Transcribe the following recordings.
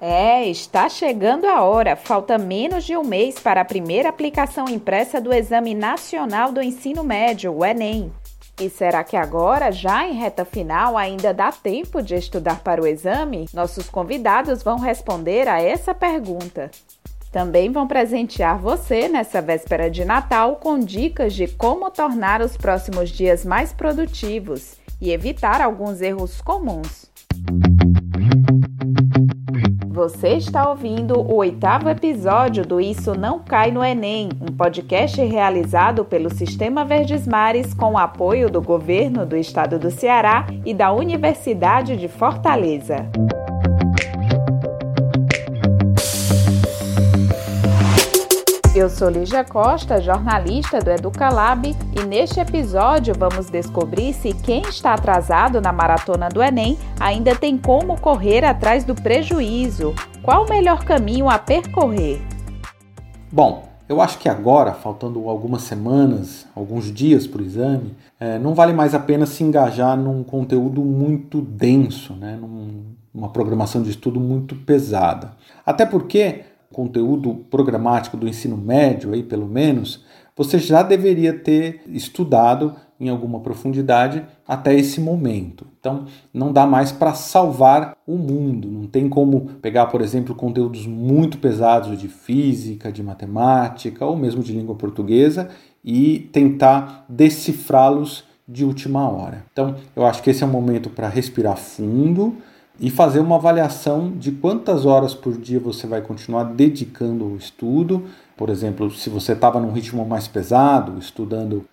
É, está chegando a hora. Falta menos de um mês para a primeira aplicação impressa do Exame Nacional do Ensino Médio, o Enem. E será que agora, já em reta final, ainda dá tempo de estudar para o exame? Nossos convidados vão responder a essa pergunta. Também vão presentear você nessa véspera de Natal com dicas de como tornar os próximos dias mais produtivos e evitar alguns erros comuns. Você está ouvindo o oitavo episódio do Isso Não Cai no Enem, um podcast realizado pelo Sistema Verdes Mares com o apoio do governo do estado do Ceará e da Universidade de Fortaleza. Eu sou Lígia Costa, jornalista do Educalab, e neste episódio vamos descobrir se quem está atrasado na maratona do Enem ainda tem como correr atrás do prejuízo. Qual o melhor caminho a percorrer? Bom, eu acho que agora, faltando algumas semanas, alguns dias para o exame, é, não vale mais a pena se engajar num conteúdo muito denso, né? Num, numa programação de estudo muito pesada. Até porque conteúdo programático do ensino médio, aí pelo menos, você já deveria ter estudado em alguma profundidade até esse momento. Então, não dá mais para salvar o mundo. Não tem como pegar, por exemplo, conteúdos muito pesados de física, de matemática ou mesmo de língua portuguesa e tentar decifrá-los de última hora. Então, eu acho que esse é o momento para respirar fundo, e fazer uma avaliação de quantas horas por dia você vai continuar dedicando ao estudo. Por exemplo, se você estava num ritmo mais pesado, estudando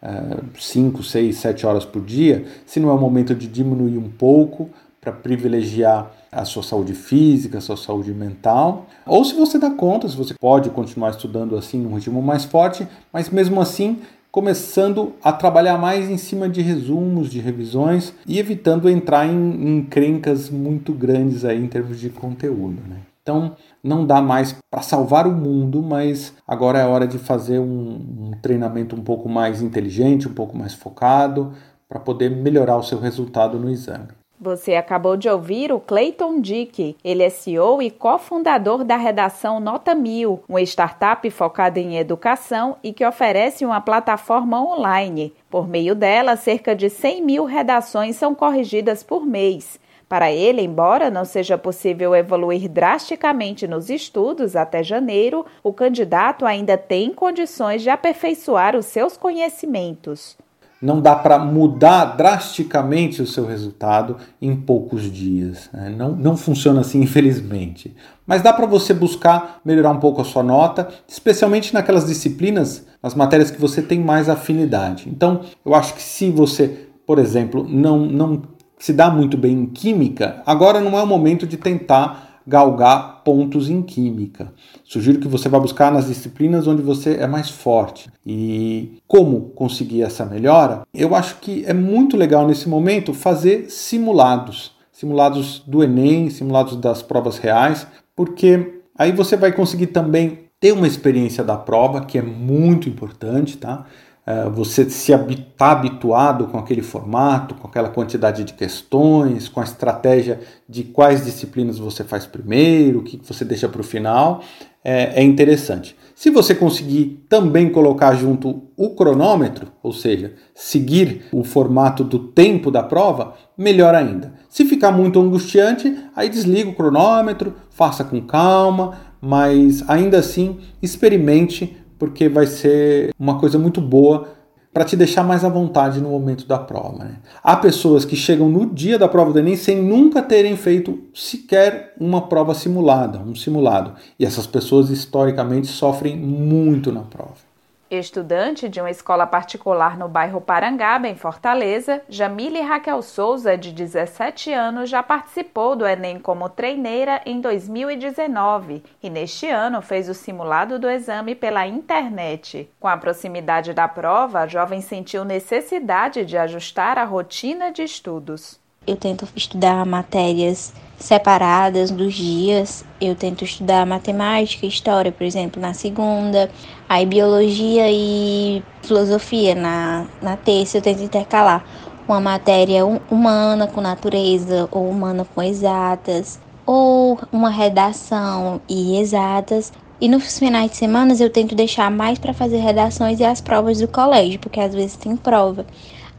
5, 6, 7 horas por dia, se não é o momento de diminuir um pouco para privilegiar a sua saúde física, a sua saúde mental, ou se você dá conta, se você pode continuar estudando assim num ritmo mais forte, mas mesmo assim começando a trabalhar mais em cima de resumos, de revisões e evitando entrar em, em crencas muito grandes aí em termos de conteúdo. Né? Então não dá mais para salvar o mundo, mas agora é hora de fazer um, um treinamento um pouco mais inteligente, um pouco mais focado, para poder melhorar o seu resultado no exame. Você acabou de ouvir o Clayton Dick. Ele é CEO e cofundador da redação Nota Mil, uma startup focada em educação e que oferece uma plataforma online. Por meio dela, cerca de 100 mil redações são corrigidas por mês. Para ele, embora não seja possível evoluir drasticamente nos estudos até janeiro, o candidato ainda tem condições de aperfeiçoar os seus conhecimentos não dá para mudar drasticamente o seu resultado em poucos dias. Né? Não, não funciona assim, infelizmente. Mas dá para você buscar melhorar um pouco a sua nota, especialmente naquelas disciplinas, nas matérias que você tem mais afinidade. Então, eu acho que se você, por exemplo, não, não se dá muito bem em química, agora não é o momento de tentar galgar pontos em química. Sugiro que você vá buscar nas disciplinas onde você é mais forte. E como conseguir essa melhora? Eu acho que é muito legal nesse momento fazer simulados. Simulados do Enem, simulados das provas reais, porque aí você vai conseguir também ter uma experiência da prova, que é muito importante, tá? É, você se está habituado com aquele formato, com aquela quantidade de questões, com a estratégia de quais disciplinas você faz primeiro, o que você deixa para o final, é, é, interessante. Se você conseguir também colocar junto o cronômetro, ou seja, seguir o formato do tempo da prova, melhor ainda. Se ficar muito angustiante, aí desliga o cronômetro, faça com calma, mas ainda assim experimente porque vai ser uma coisa muito boa para te deixar mais à vontade no momento da prova. Né? Há pessoas que chegam no dia da prova do Enem sem nunca terem feito sequer uma prova simulada, um simulado. E essas pessoas historicamente sofrem muito na prova. Estudante de uma escola particular no bairro Parangaba, em Fortaleza, Jamile Raquel Souza, de 17 anos, já participou do Enem como treineira em 2019 e neste ano fez o simulado do exame pela internet. Com a proximidade da prova, a jovem sentiu necessidade de ajustar a rotina de estudos. Eu tento estudar matérias separadas dos dias. Eu tento estudar matemática história, por exemplo, na segunda, aí biologia e filosofia na, na terça. Eu tento intercalar uma matéria humana com natureza ou humana com exatas. ou uma redação e exatas. E nos finais de semana eu tento deixar mais para fazer redações e as provas do colégio, porque às vezes tem prova.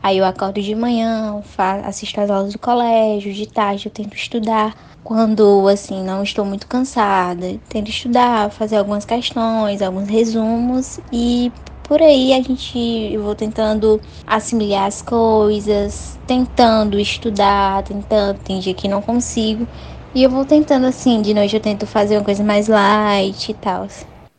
Aí eu acordo de manhã, assisto às aulas do colégio, de tarde eu tento estudar. Quando assim não estou muito cansada, tento estudar, fazer algumas questões, alguns resumos e por aí a gente eu vou tentando assimilar as coisas, tentando estudar, tentando, tem dia que não consigo. E eu vou tentando assim, de noite eu tento fazer uma coisa mais light e tal.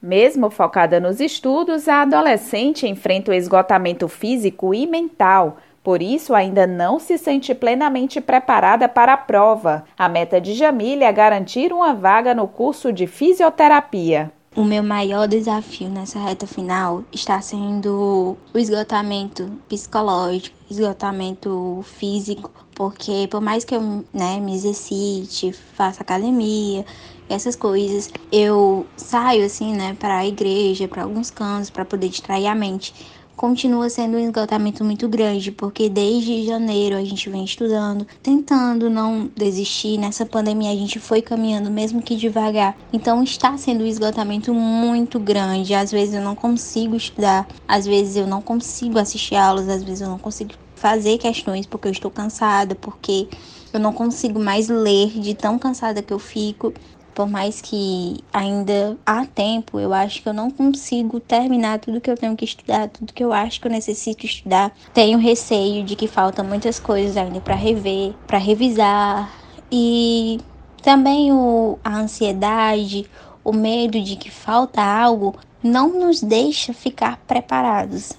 Mesmo focada nos estudos, a adolescente enfrenta o esgotamento físico e mental. Por isso, ainda não se sente plenamente preparada para a prova. A meta de Jamília é garantir uma vaga no curso de fisioterapia. O meu maior desafio nessa reta final está sendo o esgotamento psicológico, esgotamento físico, porque por mais que eu né, me exercite, faça academia, essas coisas, eu saio assim, né, para a igreja, para alguns cantos, para poder distrair a mente continua sendo um esgotamento muito grande, porque desde janeiro a gente vem estudando, tentando não desistir. Nessa pandemia a gente foi caminhando, mesmo que devagar. Então está sendo um esgotamento muito grande. Às vezes eu não consigo estudar, às vezes eu não consigo assistir aulas, às vezes eu não consigo fazer questões porque eu estou cansada, porque eu não consigo mais ler de tão cansada que eu fico por mais que ainda há tempo, eu acho que eu não consigo terminar tudo que eu tenho que estudar, tudo que eu acho que eu necessito estudar. Tenho receio de que faltam muitas coisas ainda para rever, para revisar e também o, a ansiedade, o medo de que falta algo não nos deixa ficar preparados.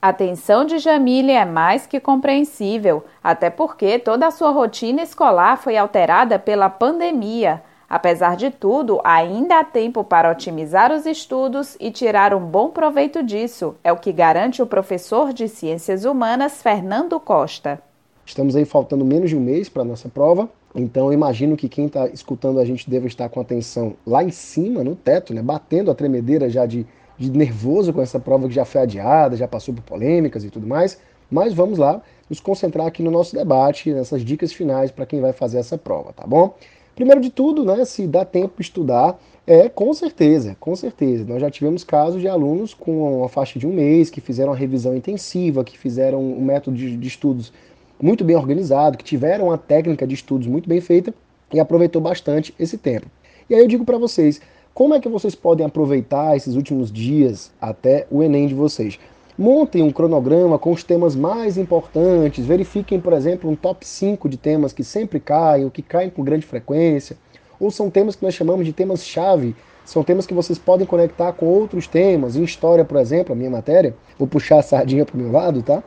A atenção de Jamília é mais que compreensível, até porque toda a sua rotina escolar foi alterada pela pandemia. Apesar de tudo, ainda há tempo para otimizar os estudos e tirar um bom proveito disso, é o que garante o professor de Ciências Humanas Fernando Costa. Estamos aí faltando menos de um mês para a nossa prova, então imagino que quem está escutando a gente deve estar com atenção lá em cima, no teto, né, batendo a tremedeira já de, de nervoso com essa prova que já foi adiada, já passou por polêmicas e tudo mais. Mas vamos lá nos concentrar aqui no nosso debate, nessas dicas finais para quem vai fazer essa prova, tá bom? Primeiro de tudo, né, se dá tempo estudar, é com certeza, com certeza. Nós já tivemos casos de alunos com uma faixa de um mês que fizeram uma revisão intensiva, que fizeram um método de, de estudos muito bem organizado, que tiveram uma técnica de estudos muito bem feita e aproveitou bastante esse tempo. E aí eu digo para vocês, como é que vocês podem aproveitar esses últimos dias até o Enem de vocês? Montem um cronograma com os temas mais importantes, verifiquem, por exemplo, um top 5 de temas que sempre caem, ou que caem com grande frequência, ou são temas que nós chamamos de temas-chave, são temas que vocês podem conectar com outros temas. Em história, por exemplo, a minha matéria, vou puxar a sardinha para o meu lado, tá?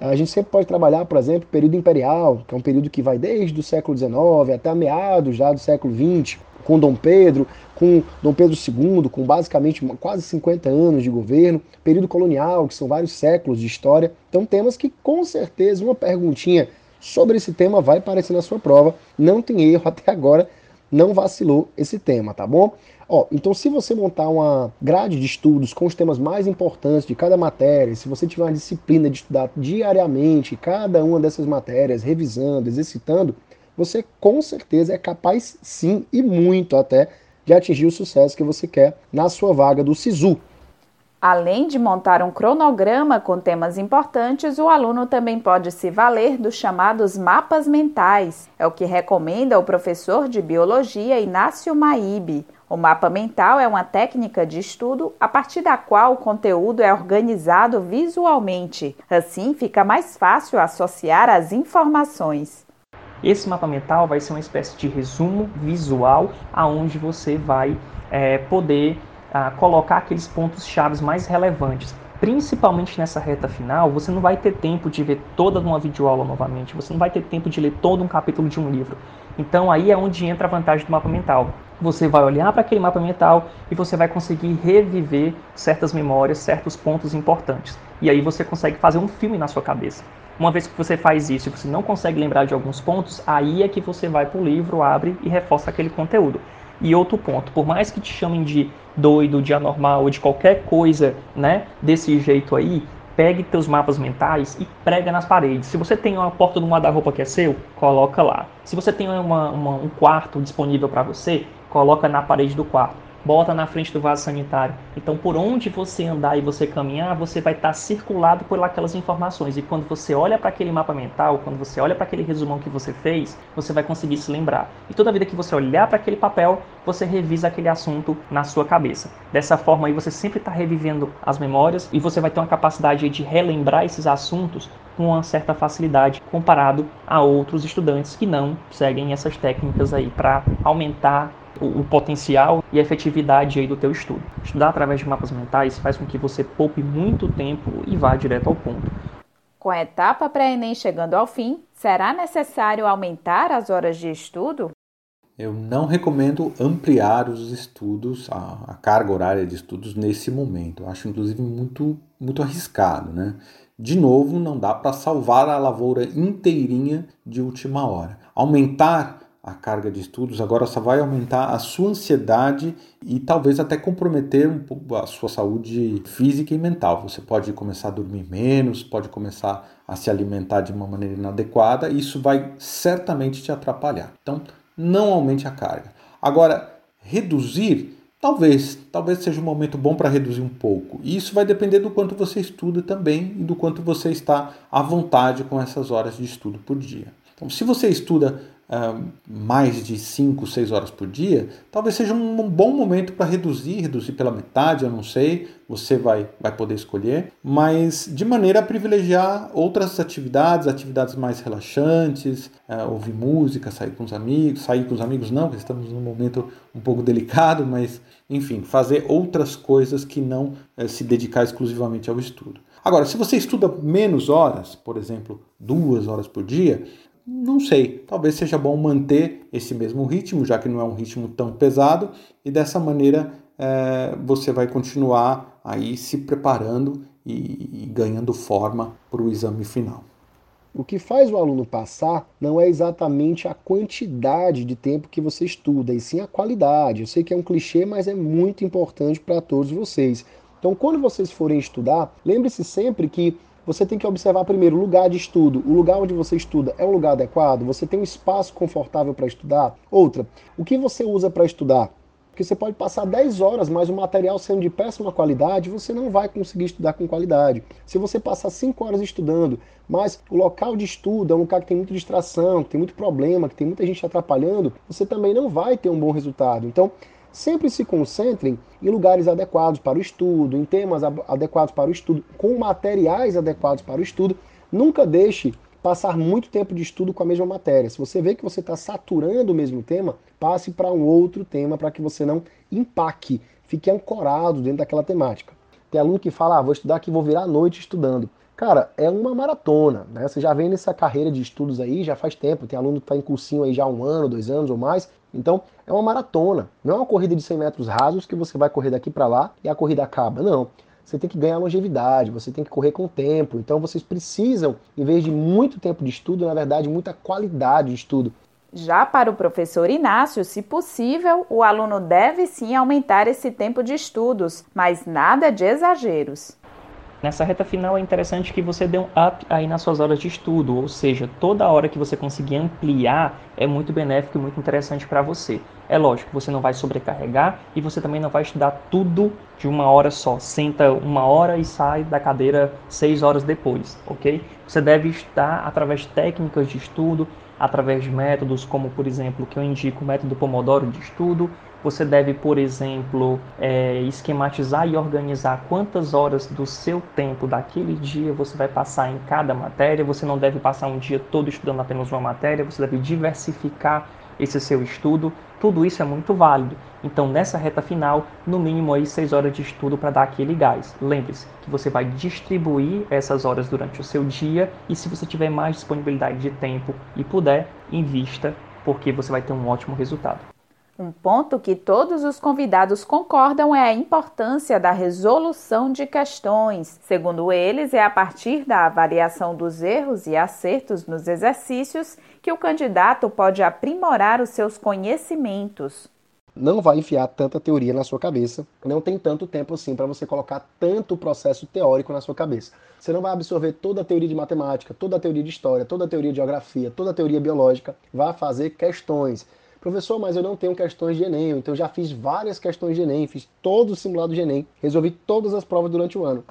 A gente sempre pode trabalhar, por exemplo, período imperial, que é um período que vai desde o século XIX até meados já do século XX, com Dom Pedro, com Dom Pedro II, com basicamente quase 50 anos de governo, período colonial, que são vários séculos de história. Então, temas que com certeza uma perguntinha sobre esse tema vai aparecer na sua prova. Não tem erro até agora, não vacilou esse tema, tá bom? Ó, então, se você montar uma grade de estudos com os temas mais importantes de cada matéria, se você tiver uma disciplina de estudar diariamente cada uma dessas matérias, revisando, exercitando, você com certeza é capaz sim e muito até de atingir o sucesso que você quer na sua vaga do SISU. Além de montar um cronograma com temas importantes, o aluno também pode se valer dos chamados mapas mentais. É o que recomenda o professor de biologia Inácio Maíbe. O mapa mental é uma técnica de estudo a partir da qual o conteúdo é organizado visualmente. Assim, fica mais fácil associar as informações. Esse mapa mental vai ser uma espécie de resumo visual aonde você vai é, poder a, ah, colocar aqueles pontos chaves mais relevantes. Principalmente nessa reta final, você não vai ter tempo de ver toda uma videoaula novamente, você não vai ter tempo de ler todo um capítulo de um livro. Então aí é onde entra a vantagem do mapa mental. Você vai olhar para aquele mapa mental e você vai conseguir reviver certas memórias, certos pontos importantes. E aí você consegue fazer um filme na sua cabeça. Uma vez que você faz isso e você não consegue lembrar de alguns pontos, aí é que você vai para o livro, abre e reforça aquele conteúdo. E outro ponto, por mais que te chamem de doido, de anormal ou de qualquer coisa, né, desse jeito aí, pegue teus mapas mentais e prega nas paredes. Se você tem uma porta do guarda-roupa que é seu, coloca lá. Se você tem uma, uma, um quarto disponível para você, coloca na parede do quarto bota na frente do vaso sanitário. Então, por onde você andar e você caminhar, você vai estar circulado por aquelas informações. E quando você olha para aquele mapa mental, quando você olha para aquele resumão que você fez, você vai conseguir se lembrar. E toda vida que você olhar para aquele papel, você revisa aquele assunto na sua cabeça. Dessa forma aí, você sempre está revivendo as memórias e você vai ter uma capacidade de relembrar esses assuntos com uma certa facilidade comparado a outros estudantes que não seguem essas técnicas aí para aumentar o, o, potencial e a efetividade aí do teu estudo. Estudar através de mapas mentais faz com que você poupe muito tempo e vá direto ao ponto. Com a etapa pré-ENEM chegando ao fim, será necessário aumentar as horas de estudo? Eu não recomendo ampliar os estudos, a, a carga horária de estudos nesse momento. Eu acho inclusive muito, muito arriscado, né? De novo, não dá para salvar a lavoura inteirinha de última hora. Aumentar a carga de estudos, agora só vai aumentar a sua ansiedade e talvez até comprometer um pouco a sua saúde física e mental. Você pode começar a dormir menos, pode começar a se alimentar de uma maneira inadequada, e isso vai certamente te atrapalhar. Então, não aumente a carga. Agora, reduzir, talvez, talvez seja um momento bom para reduzir um pouco. E isso vai depender do quanto você estuda também e do quanto você está à vontade com essas horas de estudo por dia. Então, se você estuda mais de 5, 6 horas por dia, talvez seja um bom momento para reduzir, reduzir pela metade, eu não sei, você vai, vai poder escolher, mas de maneira a privilegiar outras atividades, atividades mais relaxantes, uh, ouvir música, sair com os amigos, sair com os amigos não, porque estamos num momento um pouco delicado, mas enfim, fazer outras coisas que não uh, se dedicar exclusivamente ao estudo. Agora, se você estuda menos horas, por exemplo, duas horas por dia, não sei, talvez seja bom manter esse mesmo ritmo, já que não é um ritmo tão pesado, e dessa maneira é, você vai continuar aí se preparando e, e ganhando forma para o exame final. O que faz o aluno passar não é exatamente a quantidade de tempo que você estuda, e sim a qualidade. Eu sei que é um clichê, mas é muito importante para todos vocês. Então, quando vocês forem estudar, lembre-se sempre que você tem que observar primeiro o lugar de estudo. O lugar onde você estuda é um lugar adequado? Você tem um espaço confortável para estudar? Outra, o que você usa para estudar? Porque você pode passar 10 horas, mas o material sendo de péssima qualidade, você não vai conseguir estudar com qualidade. Se você passar 5 horas estudando, mas o local de estudo é um lugar que tem muita distração, que tem muito problema, que tem muita gente atrapalhando, você também não vai ter um bom resultado. Então, sempre se concentrem em lugares adequados para o estudo, em temas adequados para o estudo, com materiais adequados para o estudo. Nunca deixe passar muito tempo de estudo com a mesma matéria. Se você vê que você está saturando o mesmo tema, passe para um outro tema para que você não empaque, fique ancorado dentro daquela temática. Tem aluno que fala, ah, vou estudar aqui, vou virar a noite estudando. Cara, é uma maratona, né? Você já vem nessa carreira de estudos aí já faz tempo. Tem aluno que está em cursinho aí já há um ano, dois anos ou mais. Então, é uma maratona. Não é uma corrida de 100 metros rasos que você vai correr daqui para lá e a corrida acaba. Não. Você tem que ganhar longevidade, você tem que correr com tempo. Então, vocês precisam, em vez de muito tempo de estudo, na verdade, muita qualidade de estudo. Já para o professor Inácio, se possível, o aluno deve sim aumentar esse tempo de estudos, mas nada de exageros. Nessa reta final é interessante que você dê um up aí nas suas horas de estudo, ou seja, toda hora que você conseguir ampliar é muito benéfico e muito interessante para você. É lógico, você não vai sobrecarregar e você também não vai estudar tudo de uma hora só. Senta uma hora e sai da cadeira seis horas depois, ok? Você deve estudar através de técnicas de estudo, através de métodos como, por exemplo, que eu indico o método Pomodoro de estudo, você deve, por exemplo, é, esquematizar e organizar quantas horas do seu tempo daquele dia você vai passar em cada matéria. Você não deve passar um dia todo estudando apenas uma matéria, você deve diversificar esse seu estudo. Tudo isso é muito válido. Então, nessa reta final, no mínimo aí 6 horas de estudo para dar aquele gás. Lembre-se que você vai distribuir essas horas durante o seu dia e se você tiver mais disponibilidade de tempo e puder, invista, porque você vai ter um ótimo resultado. Um ponto que todos os convidados concordam é a importância da resolução de questões. Segundo eles, é a partir da avaliação dos erros e acertos nos exercícios que o candidato pode aprimorar os seus conhecimentos. não vai enfiar tanta teoria na sua cabeça, não tem tanto tempo assim para você colocar tanto processo teórico na sua cabeça. Você não vai absorver toda a teoria de matemática, toda a teoria de história, toda a teoria de geografia, toda a teoria biológica, vai fazer questões. Professor, mas eu não tenho questões de Enem, então já fiz várias questões de Enem, fiz todo o simulado de Enem, resolvi todas as provas durante o ano.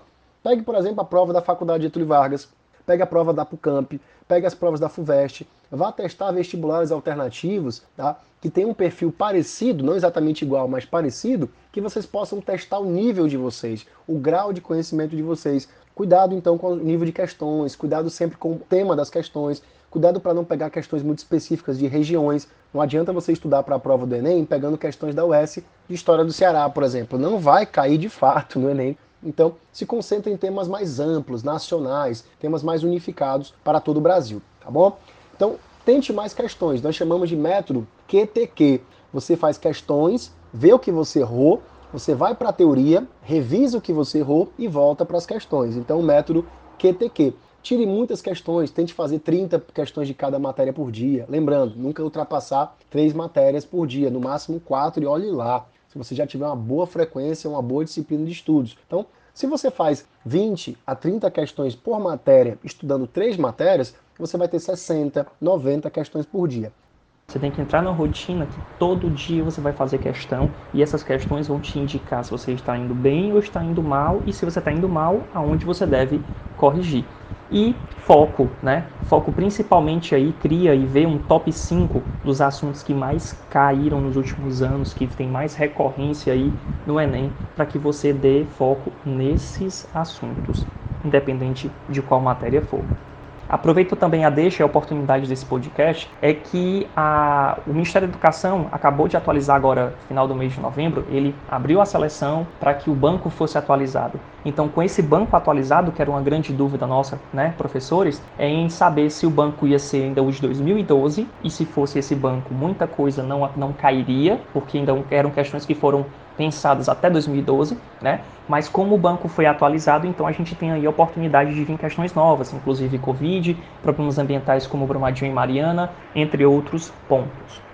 Pegue, por exemplo, a prova da Faculdade de Getúlio Vargas, pegue a prova da PUCAMP, pegue as provas da FUVEST, vá testar vestibulares alternativos, tá? que tem um perfil parecido, não exatamente igual, mas parecido, que vocês possam testar o nível de vocês, o grau de conhecimento de vocês. Cuidado então com o nível de questões, cuidado sempre com o tema das questões, cuidado para não pegar questões muito específicas de regiões. Não adianta você estudar para a prova do Enem pegando questões da US de história do Ceará, por exemplo. Não vai cair de fato no Enem então, se concentra em temas mais amplos, nacionais, temas mais unificados para todo o Brasil, tá bom? Então, tente mais questões. Nós chamamos de método QTQ. Você faz questões, vê o que você errou, você vai para a teoria, revisa o que você errou e volta para as questões. Então, o método QTQ. Tire muitas questões, tente fazer 30 questões de cada matéria por dia. Lembrando, nunca ultrapassar três matérias por dia, no máximo quatro, e olhe lá se você já tiver uma boa frequência, uma boa disciplina de estudos. Então, se você faz 20 a 30 questões por matéria, estudando três matérias, você vai ter 60, 90 questões por dia. Você tem que entrar na rotina que todo dia você vai fazer questão e essas questões vão te indicar se você está indo bem ou está indo mal e se você está indo mal, aonde você deve corrigir. E foco, né? Foco principalmente aí, cria e vê um top 5 dos assuntos que mais caíram nos últimos anos, que tem mais recorrência aí no Enem, para que você dê foco nesses assuntos, independente de qual matéria for. Aproveito também a deixa e a oportunidade desse podcast, é que a, o Ministério da Educação acabou de atualizar agora, final do mês de novembro, ele abriu a seleção para que o banco fosse atualizado. Então, com esse banco atualizado, que era uma grande dúvida nossa, né, professores, é em saber se o banco ia ser ainda o de 2012 e se fosse esse banco, muita coisa não, não cairia, porque ainda eram questões que foram pensadas até 2012, né? Mas como o banco foi atualizado, então a gente tem aí a oportunidade de vir questões novas, inclusive Covid, problemas ambientais como Brumadinho e Mariana, entre outros pontos.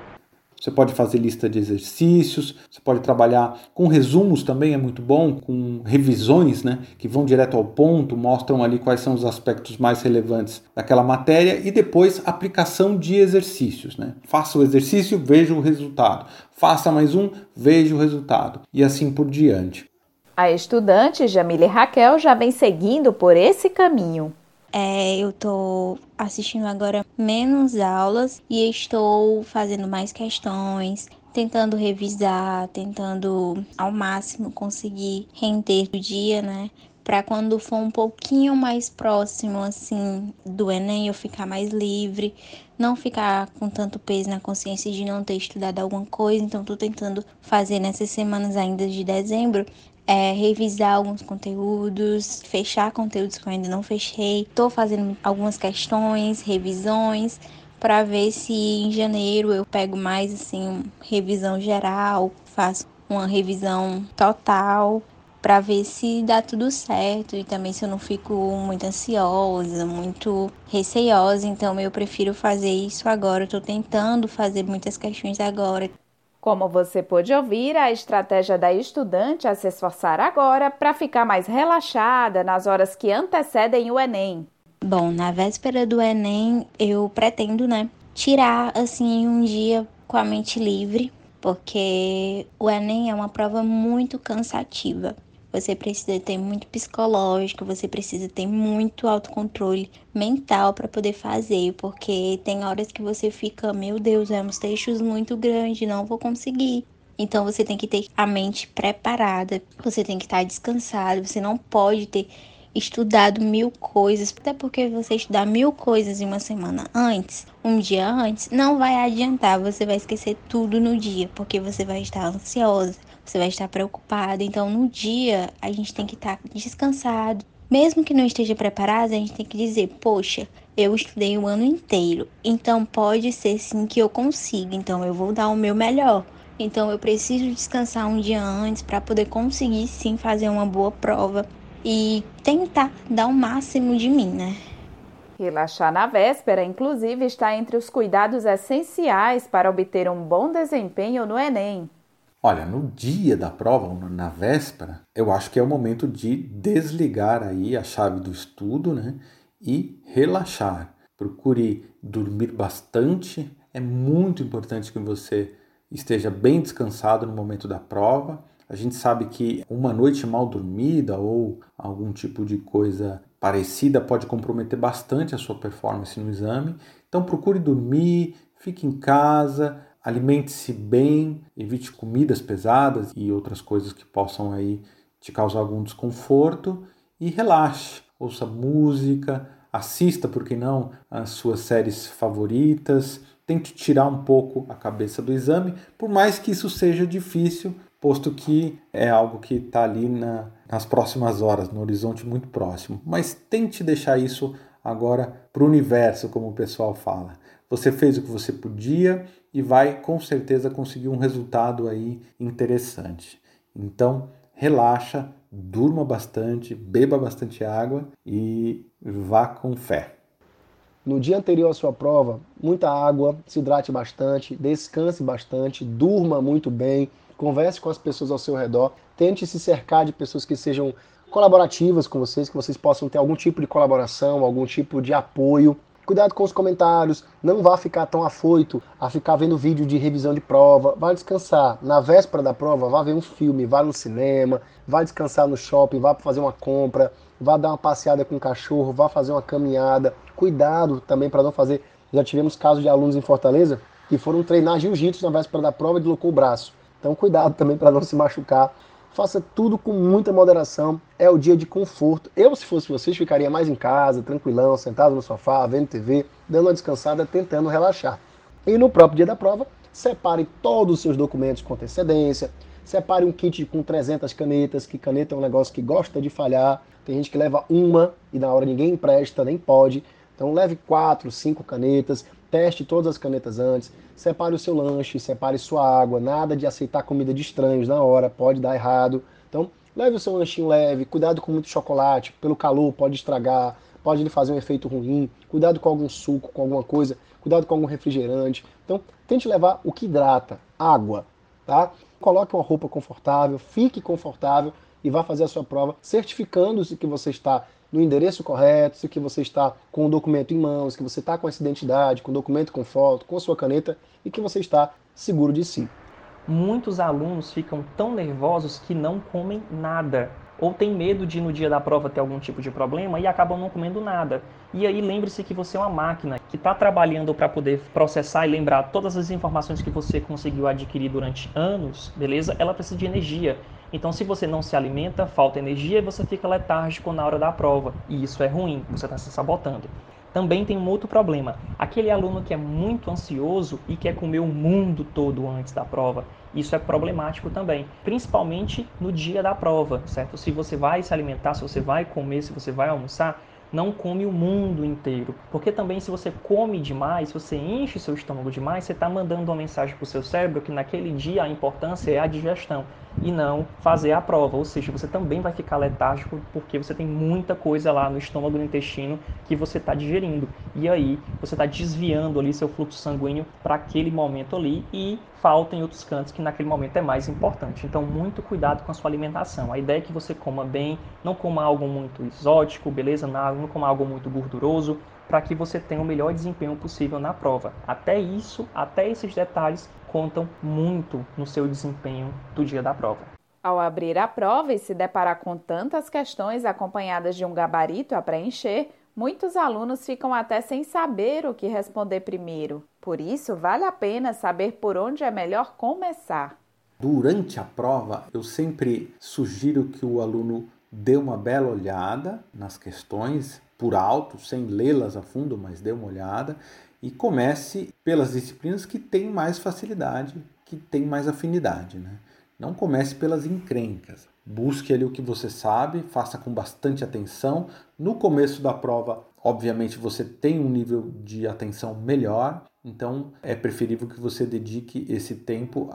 Você pode fazer lista de exercícios, você pode trabalhar com resumos também, é muito bom, com revisões, né, que vão direto ao ponto, mostram ali quais são os aspectos mais relevantes daquela matéria e depois aplicação de exercícios, né? Faça o exercício, veja o resultado. Faça mais um, veja o resultado e assim por diante. A estudante Jamile Raquel já vem seguindo por esse caminho. É, eu tô assistindo agora menos aulas e estou fazendo mais questões, tentando revisar, tentando ao máximo conseguir render o dia, né? Para quando for um pouquinho mais próximo assim do Enem eu ficar mais livre, não ficar com tanto peso na consciência de não ter estudado alguma coisa, então tô tentando fazer nessas semanas ainda de dezembro é, revisar alguns conteúdos, fechar conteúdos que eu ainda não fechei. Estou fazendo algumas questões, revisões, para ver se em janeiro eu pego mais assim revisão geral, faço uma revisão total para ver se dá tudo certo e também se eu não fico muito ansiosa, muito receiosa. Então eu prefiro fazer isso agora. Estou tentando fazer muitas questões agora. Como você pôde ouvir, a estratégia da estudante é se esforçar agora para ficar mais relaxada nas horas que antecedem o Enem. Bom, na véspera do Enem, eu pretendo, né, tirar assim um dia com a mente livre, porque o Enem é uma prova muito cansativa. Você precisa ter muito psicológico, você precisa ter muito autocontrole mental para poder fazer, porque tem horas que você fica, meu Deus, é uns textos muito grandes, não vou conseguir. Então você tem que ter a mente preparada, você tem que estar descansado, você não pode ter estudado mil coisas, até porque você estudar mil coisas em uma semana antes, um dia antes, não vai adiantar, você vai esquecer tudo no dia, porque você vai estar ansiosa, você vai estar preocupado. Então, no dia, a gente tem que estar descansado. Mesmo que não esteja preparado, a gente tem que dizer: Poxa, eu estudei o ano inteiro, então pode ser sim que eu consiga, então eu vou dar o meu melhor. Então eu preciso descansar um dia antes para poder conseguir sim fazer uma boa prova e tentar dar o máximo de mim, né? Relaxar na véspera, inclusive, está entre os cuidados essenciais para obter um bom desempenho no Enem. Olha, no dia da prova, na véspera, eu acho que é o momento de desligar aí a chave do estudo, né? E relaxar. Procure dormir bastante. É muito importante que você esteja bem descansado no momento da prova. A gente sabe que uma noite mal dormida ou algum tipo de coisa parecida pode comprometer bastante a sua performance no exame. Então procure dormir, fique em casa, alimente-se bem, evite comidas pesadas e outras coisas que possam aí te causar algum desconforto e relaxe, ouça música, assista, por que não, as suas séries favoritas, tente tirar um pouco a cabeça do exame, por mais que isso seja difícil, posto que é algo que está ali na, nas próximas horas, no horizonte muito próximo. Mas tente deixar isso agora para o universo, como o pessoal fala. Você fez o que você podia e vai com certeza conseguir um resultado aí interessante. Então, relaxa, durma bastante, beba bastante água e vá com fé. No dia anterior à sua prova, muita água, se hidrate bastante, descanse bastante, durma muito bem, converse com as pessoas ao seu redor, tente se cercar de pessoas que sejam colaborativas com vocês, que vocês possam ter algum tipo de colaboração, algum tipo de apoio. Cuidado com os comentários, não vá ficar tão afoito a ficar vendo vídeo de revisão de prova, vá descansar. Na véspera da prova, vá ver um filme, vá no cinema, vá descansar no shopping, vá fazer uma compra, vá dar uma passeada com o cachorro, vá fazer uma caminhada. Cuidado também para não fazer. Já tivemos casos de alunos em Fortaleza que foram treinar jiu-jitsu na véspera da prova e deslocou o braço. Então cuidado também para não se machucar faça tudo com muita moderação. É o dia de conforto. Eu, se fosse vocês, ficaria mais em casa, tranquilão, sentado no sofá, vendo TV, dando uma descansada, tentando relaxar. E no próprio dia da prova, separe todos os seus documentos com antecedência. Separe um kit com 300 canetas, que caneta é um negócio que gosta de falhar. Tem gente que leva uma e na hora ninguém empresta, nem pode. Então leve quatro, cinco canetas, teste todas as canetas antes, separe o seu lanche, separe sua água, nada de aceitar comida de estranhos na hora, pode dar errado. Então, leve o seu lanchinho leve, cuidado com muito chocolate, pelo calor pode estragar, pode lhe fazer um efeito ruim, cuidado com algum suco, com alguma coisa, cuidado com algum refrigerante. Então, tente levar o que hidrata, água, tá? Coloque uma roupa confortável, fique confortável e vá fazer a sua prova, certificando-se que você está no endereço correto, se que você está com o documento em mãos, que você está com essa identidade, com o documento com foto, com a sua caneta e que você está seguro de si. Muitos alunos ficam tão nervosos que não comem nada ou tem medo de no dia da prova ter algum tipo de problema e acabam não comendo nada. E aí lembre-se que você é uma máquina que está trabalhando para poder processar e lembrar todas as informações que você conseguiu adquirir durante anos, beleza? Ela precisa de energia. Então, se você não se alimenta, falta energia e você fica letárgico na hora da prova. E isso é ruim, você está se sabotando. Também tem um outro problema. Aquele aluno que é muito ansioso e quer comer o mundo todo antes da prova. Isso é problemático também, principalmente no dia da prova, certo? Se você vai se alimentar, se você vai comer, se você vai almoçar, não come o mundo inteiro. Porque também se você come demais, se você enche seu estômago demais, você está mandando uma mensagem para o seu cérebro que naquele dia a importância é a digestão e não fazer a prova. Ou seja, você também vai ficar letárgico porque você tem muita coisa lá no estômago e no intestino que você está digerindo. E aí você está desviando ali seu fluxo sanguíneo para aquele momento ali e falta em outros cantos que naquele momento é mais importante. Então, muito cuidado com a sua alimentação. A ideia é que você coma bem, não coma algo muito exótico, beleza? Não coma algo muito gorduroso, para que você tenha o melhor desempenho possível na prova. Até isso, até esses detalhes contam muito no seu desempenho do dia da prova. Ao abrir a prova e se deparar com tantas questões acompanhadas de um gabarito a preencher, muitos alunos ficam até sem saber o que responder primeiro. Por isso, vale a pena saber por onde é melhor começar. Durante a prova, eu sempre sugiro que o aluno dê uma bela olhada nas questões por alto, sem lê-las a fundo, mas dê uma olhada e comece pelas disciplinas que têm mais facilidade, que têm mais afinidade. Né? Não comece pelas encrencas. Busque ali o que você sabe, faça com bastante atenção. No começo da prova, obviamente, você tem um nível de atenção melhor, então é preferível que você dedique esse tempo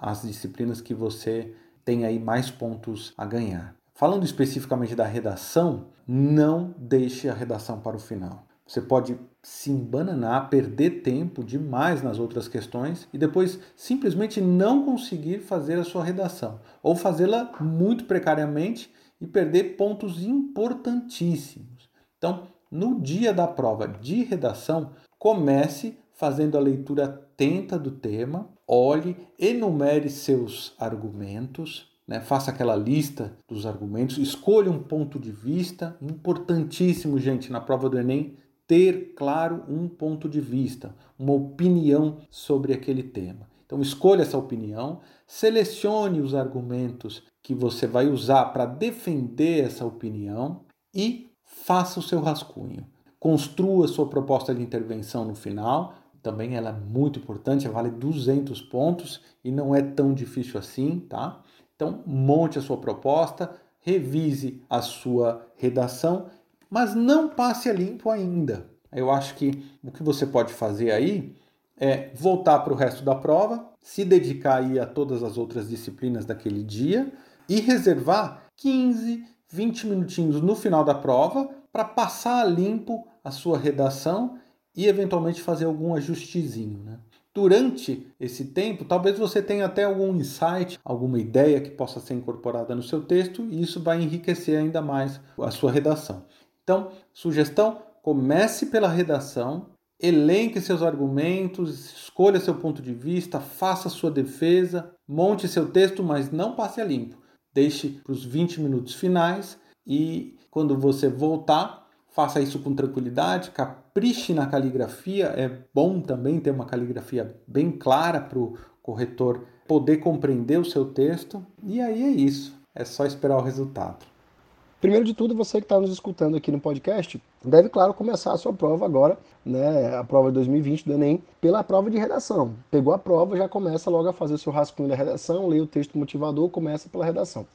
às disciplinas que você tem aí mais pontos a ganhar. Falando especificamente da redação, não deixe a redação para o final. Você pode se embananar, perder tempo demais nas outras questões e depois simplesmente não conseguir fazer a sua redação ou fazê-la muito precariamente e perder pontos importantíssimos. Então, no dia da prova de redação, comece fazendo a leitura atenta do tema, olhe, enumere seus argumentos, né? faça aquela lista dos argumentos, escolha um ponto de vista, importantíssimo, gente, na prova do Enem, ter claro um ponto de vista, uma opinião sobre aquele tema. Então, escolha essa opinião, selecione os argumentos que você vai usar para defender essa opinião e faça o seu rascunho. Construa sua proposta de intervenção no final. Também ela é muito importante, vale 200 pontos e não é tão difícil assim, tá? Então, monte a sua proposta, revise a sua redação mas não passe a limpo ainda. Eu acho que o que você pode fazer aí é voltar para o resto da prova, se dedicar aí a todas as outras disciplinas daquele dia e reservar 15, 20 minutinhos no final da prova para passar a limpo a sua redação e eventualmente fazer algum ajustezinho, né? Durante esse tempo, talvez você tenha até algum insight, alguma ideia que possa ser incorporada no seu texto e isso vai enriquecer ainda mais a sua redação. Então, sugestão: comece pela redação, elenque seus argumentos, escolha seu ponto de vista, faça sua defesa, monte seu texto, mas não passe a limpo. Deixe para os 20 minutos finais e quando você voltar, faça isso com tranquilidade, capriche na caligrafia. É bom também ter uma caligrafia bem clara para o corretor poder compreender o seu texto. E aí é isso. É só esperar o resultado. Primeiro de tudo, você que está nos escutando aqui no podcast, deve, claro, começar a sua prova agora, né, a prova de 2020 do Enem, pela prova de redação. Pegou a prova, já começa logo a fazer o seu rascunho da redação, lê o texto motivador, começa pela redação.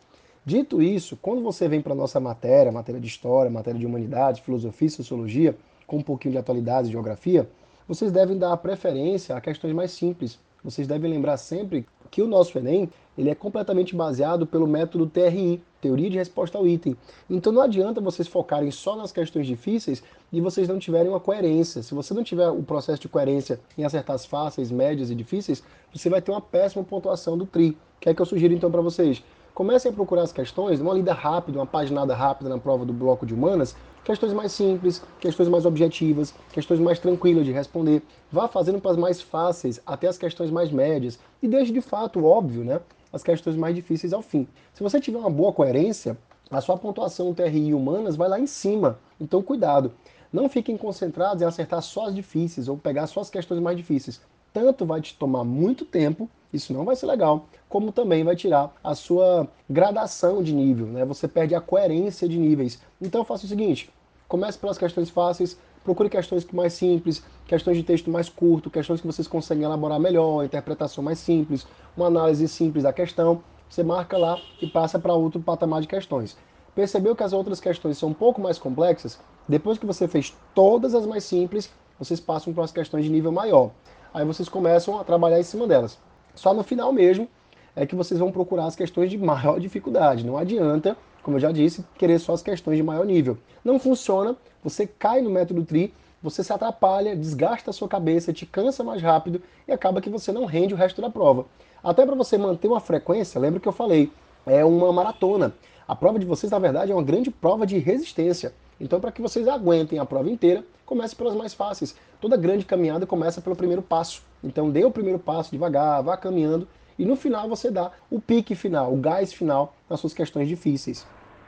Dito isso, quando você vem para a nossa matéria, matéria de história, matéria de humanidade, filosofia sociologia, com um pouquinho de atualidade e geografia, vocês devem dar preferência a questões mais simples. Vocês devem lembrar sempre que o nosso Enem ele é completamente baseado pelo método TRI, Teoria de Resposta ao Item. Então não adianta vocês focarem só nas questões difíceis e vocês não tiverem uma coerência. Se você não tiver o processo de coerência em acertar as fáceis, médias e difíceis, você vai ter uma péssima pontuação do TRI. O que é que eu sugiro então para vocês? Comecem a procurar as questões, uma lida rápida, uma paginada rápida na prova do bloco de humanas, questões mais simples, questões mais objetivas, questões mais tranquilas de responder. Vá fazendo para as mais fáceis até as questões mais médias e deixe de fato óbvio, né? as questões mais difíceis ao fim. Se você tiver uma boa coerência, a sua pontuação TRI humanas vai lá em cima. Então, cuidado. Não fiquem concentrados em acertar só as difíceis ou pegar só as questões mais difíceis. Tanto vai te tomar muito tempo, isso não vai ser legal, como também vai tirar a sua gradação de nível, né? Você perde a coerência de níveis. Então faça o seguinte: comece pelas questões fáceis, procure questões mais simples, questões de texto mais curto, questões que vocês conseguem elaborar melhor, interpretação mais simples, uma análise simples da questão. Você marca lá e passa para outro patamar de questões. Percebeu que as outras questões são um pouco mais complexas? Depois que você fez todas as mais simples, vocês passam para as questões de nível maior. Aí vocês começam a trabalhar em cima delas. Só no final mesmo é que vocês vão procurar as questões de maior dificuldade. Não adianta como eu já disse, querer só as questões de maior nível. Não funciona, você cai no método TRI, você se atrapalha, desgasta a sua cabeça, te cansa mais rápido e acaba que você não rende o resto da prova. Até para você manter uma frequência, lembra que eu falei, é uma maratona. A prova de vocês, na verdade, é uma grande prova de resistência. Então, para que vocês aguentem a prova inteira, comece pelas mais fáceis. Toda grande caminhada começa pelo primeiro passo. Então, dê o primeiro passo devagar, vá caminhando e no final você dá o pique final, o gás final nas suas questões difíceis.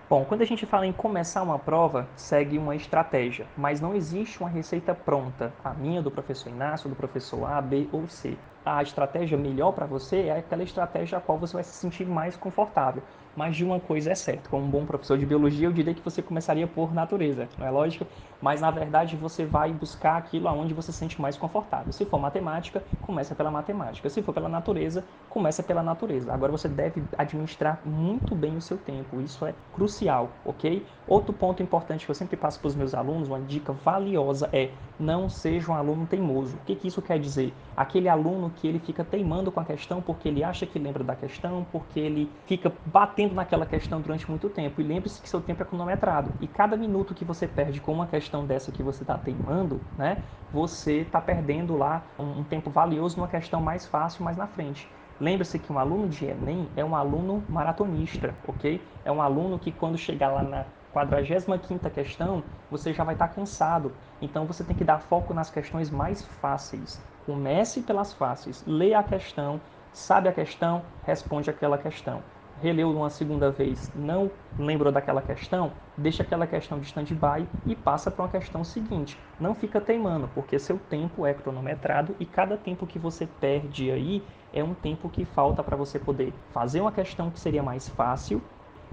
Bom, quando a gente fala em começar uma prova, segue uma estratégia, mas não existe uma receita pronta. A minha, do professor Inácio, do professor A, B ou C. A estratégia melhor para você é aquela estratégia a qual você vai se sentir mais confortável. Mas de uma coisa é certa, como um bom professor de biologia, eu diria que você começaria por natureza, não é lógico? Mas na verdade você vai buscar aquilo aonde você se sente mais confortável. Se for matemática, começa pela matemática. Se for pela natureza, começa pela natureza. Agora você deve administrar muito bem o seu tempo, isso é crucial, ok? Outro ponto importante que eu sempre passo para os meus alunos, uma dica valiosa é não seja um aluno teimoso. O que, que isso quer dizer? Aquele aluno que ele fica teimando com a questão porque ele acha que lembra da questão, porque ele fica batendo naquela questão durante muito tempo. E lembre-se que seu tempo é cronometrado. E cada minuto que você perde com uma questão dessa que você está teimando, né, você está perdendo lá um, tempo valioso numa questão mais fácil mais na frente. Lembre-se que um aluno de Enem é um aluno maratonista, ok? É um aluno que quando chegar lá na 45ª questão, você já vai estar cansado. Então você tem que dar foco nas questões mais fáceis. Comece pelas fáceis, leia a questão, sabe a questão, responde aquela questão. Releu uma segunda vez, não lembrou daquela questão, deixa aquela questão de stand-by e passa para uma questão seguinte. Não fica teimando, porque seu tempo é cronometrado e cada tempo que você perde aí é um tempo que falta para você poder fazer uma questão que seria mais fácil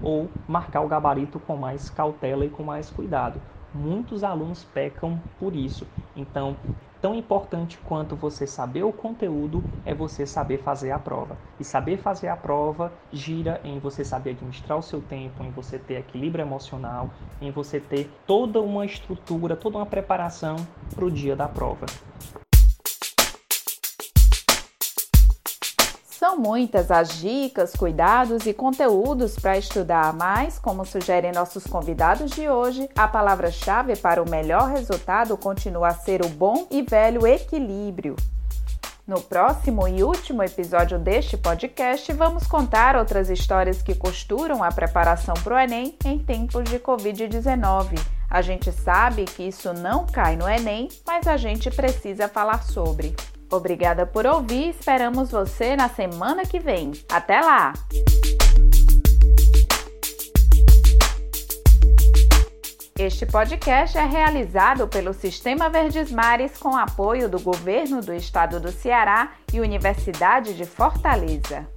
ou marcar o gabarito com mais cautela e com mais cuidado. Muitos alunos pecam por isso. Então, tão importante quanto você saber o conteúdo é você saber fazer a prova. E saber fazer a prova gira em você saber administrar o seu tempo, em você ter equilíbrio emocional, em você ter toda uma estrutura, toda uma preparação para o dia da prova. São muitas as dicas, cuidados e conteúdos para estudar, mas, como sugerem nossos convidados de hoje, a palavra-chave para o melhor resultado continua a ser o bom e velho equilíbrio. No próximo e último episódio deste podcast, vamos contar outras histórias que costuram a preparação para o Enem em tempos de Covid-19. A gente sabe que isso não cai no Enem, mas a gente precisa falar sobre. Obrigada por ouvir, esperamos você na semana que vem. Até lá! Este podcast é realizado pelo Sistema Verdes Mares com apoio do Governo do Estado do Ceará e Universidade de Fortaleza.